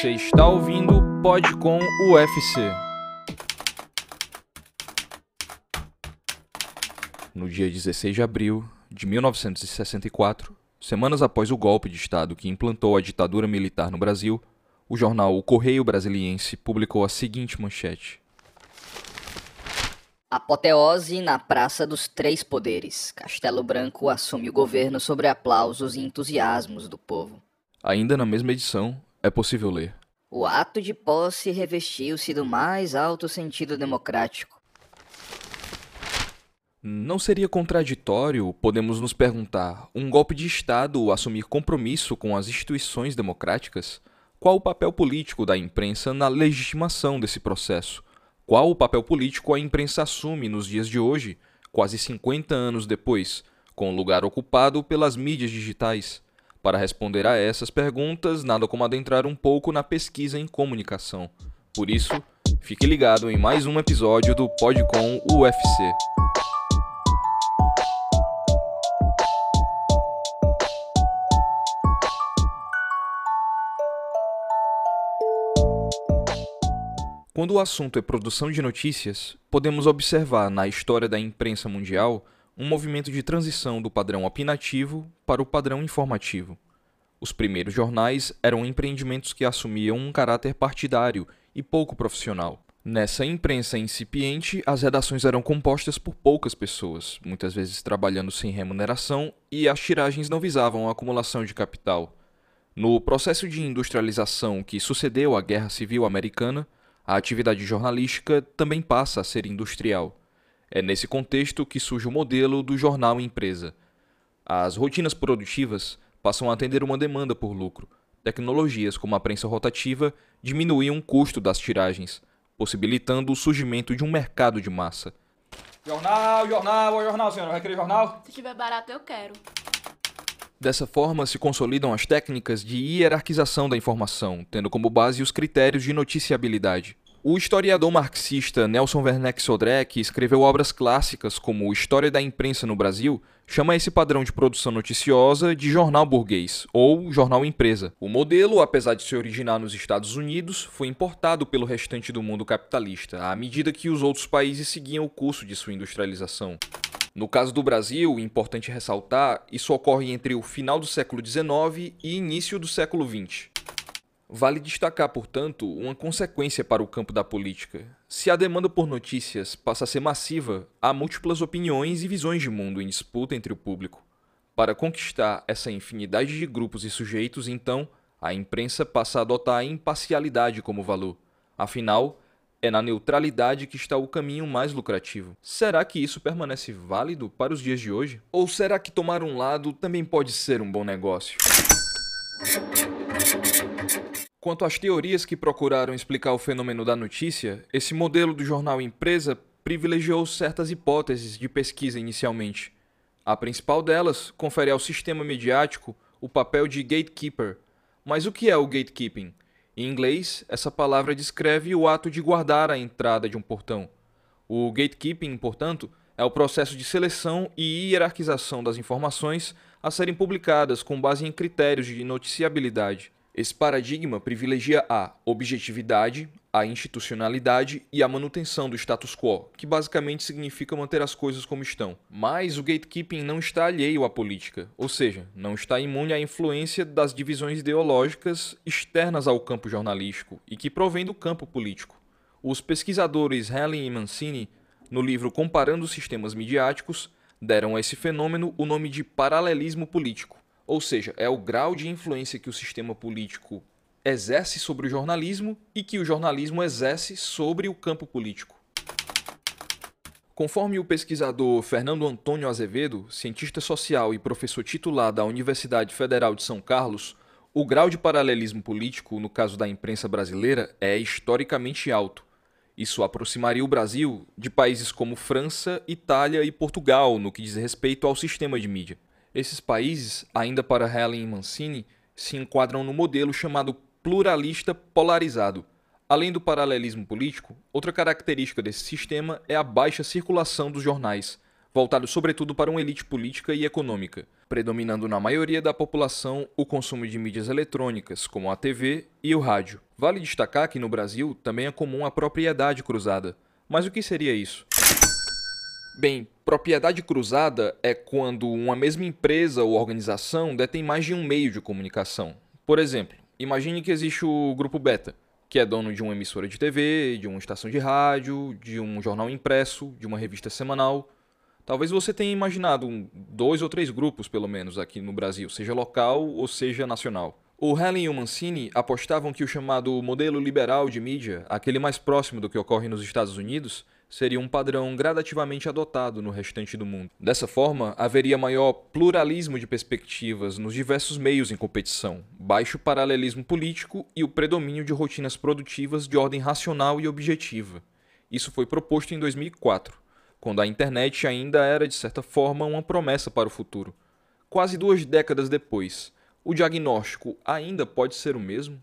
Você está ouvindo o Pod com UFC. No dia 16 de abril de 1964, semanas após o golpe de Estado que implantou a ditadura militar no Brasil, o jornal O Correio Brasiliense publicou a seguinte manchete: Apoteose na Praça dos Três Poderes. Castelo Branco assume o governo sobre aplausos e entusiasmos do povo. Ainda na mesma edição, é possível ler. O ato de posse revestiu-se do mais alto sentido democrático. Não seria contraditório, podemos nos perguntar, um golpe de Estado assumir compromisso com as instituições democráticas? Qual o papel político da imprensa na legitimação desse processo? Qual o papel político a imprensa assume nos dias de hoje, quase 50 anos depois, com o lugar ocupado pelas mídias digitais? Para responder a essas perguntas, nada como adentrar um pouco na pesquisa em comunicação. Por isso, fique ligado em mais um episódio do Podcom UFC. Quando o assunto é produção de notícias, podemos observar na história da imprensa mundial um movimento de transição do padrão opinativo para o padrão informativo. Os primeiros jornais eram empreendimentos que assumiam um caráter partidário e pouco profissional. Nessa imprensa incipiente, as redações eram compostas por poucas pessoas, muitas vezes trabalhando sem remuneração, e as tiragens não visavam a acumulação de capital. No processo de industrialização que sucedeu à Guerra Civil Americana, a atividade jornalística também passa a ser industrial. É nesse contexto que surge o modelo do jornal empresa. As rotinas produtivas passam a atender uma demanda por lucro. Tecnologias como a prensa rotativa diminuem o custo das tiragens, possibilitando o surgimento de um mercado de massa. Jornal, jornal, jornal, senhora. Vai querer jornal? Se tiver barato, eu quero. Dessa forma, se consolidam as técnicas de hierarquização da informação, tendo como base os critérios de noticiabilidade. O historiador marxista Nelson Werneck Sodré, escreveu obras clássicas como História da Imprensa no Brasil, chama esse padrão de produção noticiosa de jornal burguês, ou jornal empresa. O modelo, apesar de se originar nos Estados Unidos, foi importado pelo restante do mundo capitalista, à medida que os outros países seguiam o curso de sua industrialização. No caso do Brasil, importante ressaltar, isso ocorre entre o final do século XIX e início do século XX. Vale destacar, portanto, uma consequência para o campo da política. Se a demanda por notícias passa a ser massiva, há múltiplas opiniões e visões de mundo em disputa entre o público. Para conquistar essa infinidade de grupos e sujeitos, então, a imprensa passa a adotar a imparcialidade como valor. Afinal, é na neutralidade que está o caminho mais lucrativo. Será que isso permanece válido para os dias de hoje? Ou será que tomar um lado também pode ser um bom negócio? Quanto às teorias que procuraram explicar o fenômeno da notícia, esse modelo do jornal empresa privilegiou certas hipóteses de pesquisa inicialmente. A principal delas confere ao sistema mediático o papel de gatekeeper. Mas o que é o gatekeeping? Em inglês, essa palavra descreve o ato de guardar a entrada de um portão. O gatekeeping, portanto, é o processo de seleção e hierarquização das informações a serem publicadas com base em critérios de noticiabilidade. Esse paradigma privilegia a objetividade, a institucionalidade e a manutenção do status quo, que basicamente significa manter as coisas como estão. Mas o gatekeeping não está alheio à política, ou seja, não está imune à influência das divisões ideológicas externas ao campo jornalístico e que provém do campo político. Os pesquisadores Helen e Mancini, no livro Comparando Sistemas Midiáticos, deram a esse fenômeno o nome de paralelismo político. Ou seja, é o grau de influência que o sistema político exerce sobre o jornalismo e que o jornalismo exerce sobre o campo político. Conforme o pesquisador Fernando Antônio Azevedo, cientista social e professor titular da Universidade Federal de São Carlos, o grau de paralelismo político, no caso da imprensa brasileira, é historicamente alto. Isso aproximaria o Brasil de países como França, Itália e Portugal no que diz respeito ao sistema de mídia. Esses países, ainda para Helen e Mancini, se enquadram no modelo chamado pluralista polarizado. Além do paralelismo político, outra característica desse sistema é a baixa circulação dos jornais, voltado sobretudo para uma elite política e econômica. predominando na maioria da população o consumo de mídias eletrônicas, como a TV e o rádio. Vale destacar que no Brasil também é comum a propriedade cruzada. Mas o que seria isso? Bem, propriedade cruzada é quando uma mesma empresa ou organização detém mais de um meio de comunicação. Por exemplo, imagine que existe o Grupo Beta, que é dono de uma emissora de TV, de uma estação de rádio, de um jornal impresso, de uma revista semanal. Talvez você tenha imaginado dois ou três grupos, pelo menos, aqui no Brasil, seja local ou seja nacional. O Helen e o Mancini apostavam que o chamado modelo liberal de mídia, aquele mais próximo do que ocorre nos Estados Unidos, seria um padrão gradativamente adotado no restante do mundo. Dessa forma, haveria maior pluralismo de perspectivas nos diversos meios em competição, baixo paralelismo político e o predomínio de rotinas produtivas de ordem racional e objetiva. Isso foi proposto em 2004, quando a internet ainda era, de certa forma, uma promessa para o futuro. Quase duas décadas depois, o diagnóstico ainda pode ser o mesmo?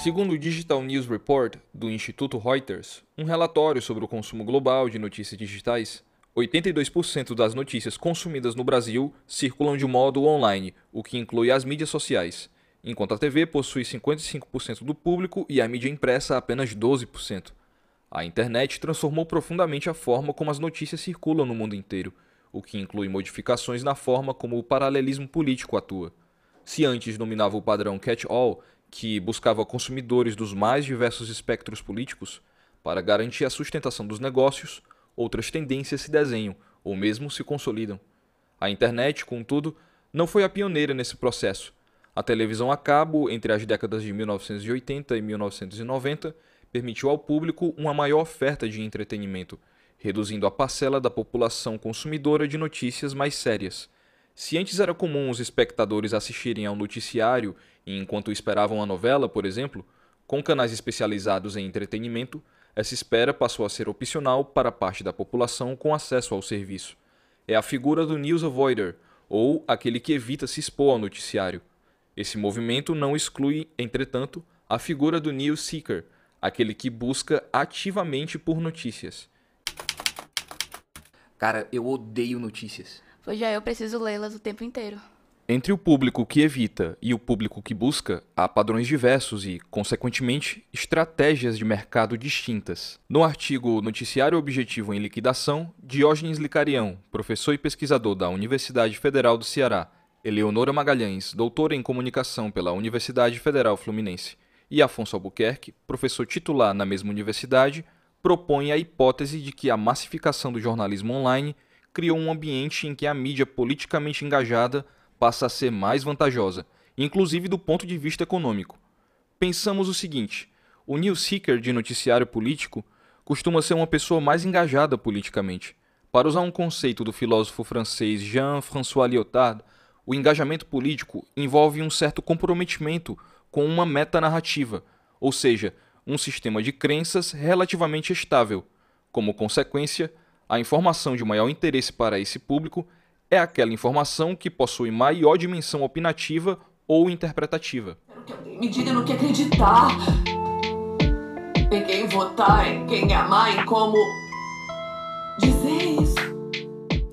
Segundo o Digital News Report do Instituto Reuters, um relatório sobre o consumo global de notícias digitais, 82% das notícias consumidas no Brasil circulam de modo online, o que inclui as mídias sociais, enquanto a TV possui 55% do público e a mídia impressa apenas 12%. A internet transformou profundamente a forma como as notícias circulam no mundo inteiro, o que inclui modificações na forma como o paralelismo político atua. Se antes dominava o padrão catch-all, que buscava consumidores dos mais diversos espectros políticos para garantir a sustentação dos negócios, outras tendências se desenham ou mesmo se consolidam. A internet, contudo, não foi a pioneira nesse processo. A televisão a cabo, entre as décadas de 1980 e 1990, permitiu ao público uma maior oferta de entretenimento, reduzindo a parcela da população consumidora de notícias mais sérias. Se antes era comum os espectadores assistirem ao noticiário enquanto esperavam a novela, por exemplo, com canais especializados em entretenimento, essa espera passou a ser opcional para parte da população com acesso ao serviço. É a figura do news avoider, ou aquele que evita se expor ao noticiário. Esse movimento não exclui, entretanto, a figura do news seeker, aquele que busca ativamente por notícias. Cara, eu odeio notícias. Pois já eu preciso lê-las o tempo inteiro. Entre o público que evita e o público que busca, há padrões diversos e, consequentemente, estratégias de mercado distintas. No artigo Noticiário Objetivo em Liquidação, Diógenes Licarião, professor e pesquisador da Universidade Federal do Ceará, Eleonora Magalhães, doutora em comunicação pela Universidade Federal Fluminense, e Afonso Albuquerque, professor titular na mesma universidade, propõem a hipótese de que a massificação do jornalismo online criou um ambiente em que a mídia politicamente engajada passa a ser mais vantajosa, inclusive do ponto de vista econômico. Pensamos o seguinte: o news seeker de noticiário político costuma ser uma pessoa mais engajada politicamente. Para usar um conceito do filósofo francês Jean-François Lyotard, o engajamento político envolve um certo comprometimento com uma meta-narrativa, ou seja, um sistema de crenças relativamente estável. Como consequência, a informação de maior interesse para esse público é aquela informação que possui maior dimensão opinativa ou interpretativa. Quero que alguém me diga no que acreditar. Em quem votar, em quem amar, em como dizer isso.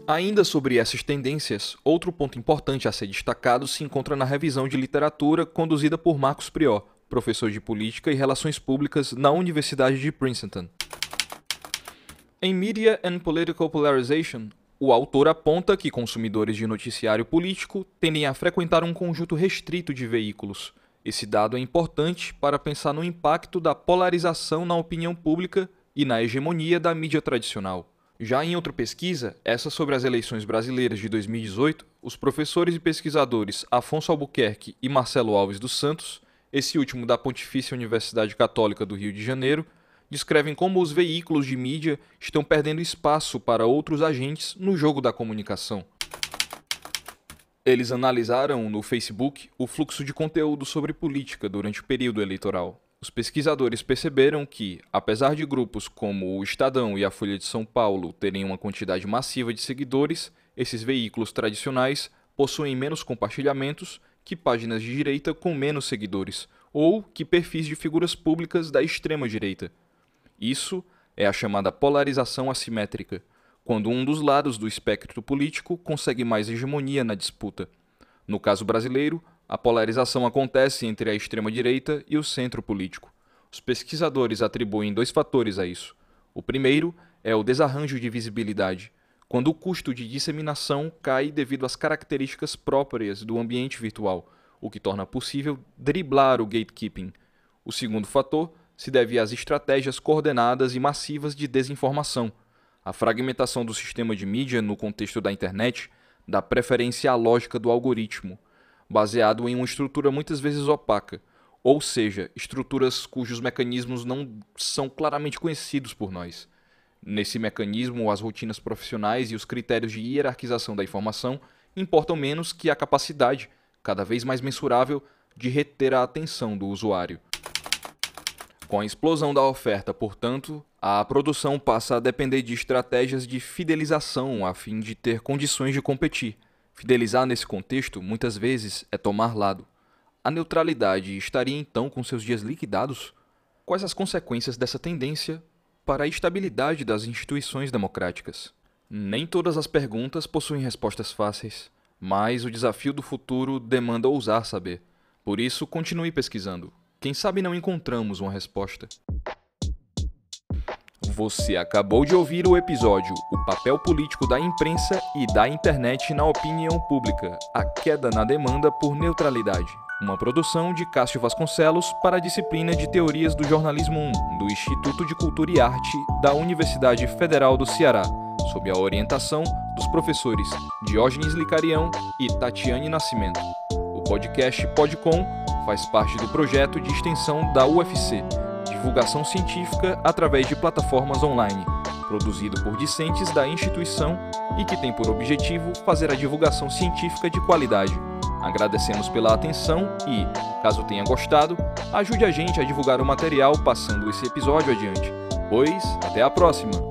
Ainda sobre essas tendências, outro ponto importante a ser destacado se encontra na revisão de literatura conduzida por Marcos Prior, professor de Política e Relações Públicas na Universidade de Princeton. Em Media and Political Polarization, o autor aponta que consumidores de noticiário político tendem a frequentar um conjunto restrito de veículos. Esse dado é importante para pensar no impacto da polarização na opinião pública e na hegemonia da mídia tradicional. Já em outra pesquisa, essa sobre as eleições brasileiras de 2018, os professores e pesquisadores Afonso Albuquerque e Marcelo Alves dos Santos, esse último da Pontifícia Universidade Católica do Rio de Janeiro, descrevem como os veículos de mídia estão perdendo espaço para outros agentes no jogo da comunicação. Eles analisaram no Facebook o fluxo de conteúdo sobre política durante o período eleitoral. Os pesquisadores perceberam que, apesar de grupos como o Estadão e a Folha de São Paulo terem uma quantidade massiva de seguidores, esses veículos tradicionais possuem menos compartilhamentos que páginas de direita com menos seguidores, ou que perfis de figuras públicas da extrema direita. Isso é a chamada polarização assimétrica, quando um dos lados do espectro político consegue mais hegemonia na disputa. No caso brasileiro, a polarização acontece entre a extrema-direita e o centro político. Os pesquisadores atribuem dois fatores a isso. O primeiro é o desarranjo de visibilidade, quando o custo de disseminação cai devido às características próprias do ambiente virtual, o que torna possível driblar o gatekeeping. O segundo fator se deve às estratégias coordenadas e massivas de desinformação. A fragmentação do sistema de mídia no contexto da internet dá preferência à lógica do algoritmo baseado em uma estrutura muitas vezes opaca, ou seja, estruturas cujos mecanismos não são claramente conhecidos por nós. Nesse mecanismo, as rotinas profissionais e os critérios de hierarquização da informação importam menos que a capacidade, cada vez mais mensurável, de reter a atenção do usuário. Com a explosão da oferta, portanto, a produção passa a depender de estratégias de fidelização a fim de ter condições de competir. Fidelizar nesse contexto, muitas vezes, é tomar lado. A neutralidade estaria então com seus dias liquidados? Quais as consequências dessa tendência para a estabilidade das instituições democráticas? Nem todas as perguntas possuem respostas fáceis, mas o desafio do futuro demanda ousar saber. Por isso, continue pesquisando. Quem sabe não encontramos uma resposta. Você acabou de ouvir o episódio O papel político da imprensa e da internet na opinião pública A queda na demanda por neutralidade. Uma produção de Cássio Vasconcelos para a disciplina de Teorias do Jornalismo 1 do Instituto de Cultura e Arte da Universidade Federal do Ceará, sob a orientação dos professores Diógenes Licarião e Tatiane Nascimento. O podcast Podcom faz parte do projeto de extensão da UFC divulgação científica através de plataformas online, produzido por discentes da instituição e que tem por objetivo fazer a divulgação científica de qualidade. Agradecemos pela atenção e, caso tenha gostado, ajude a gente a divulgar o material passando esse episódio adiante. Pois, até a próxima!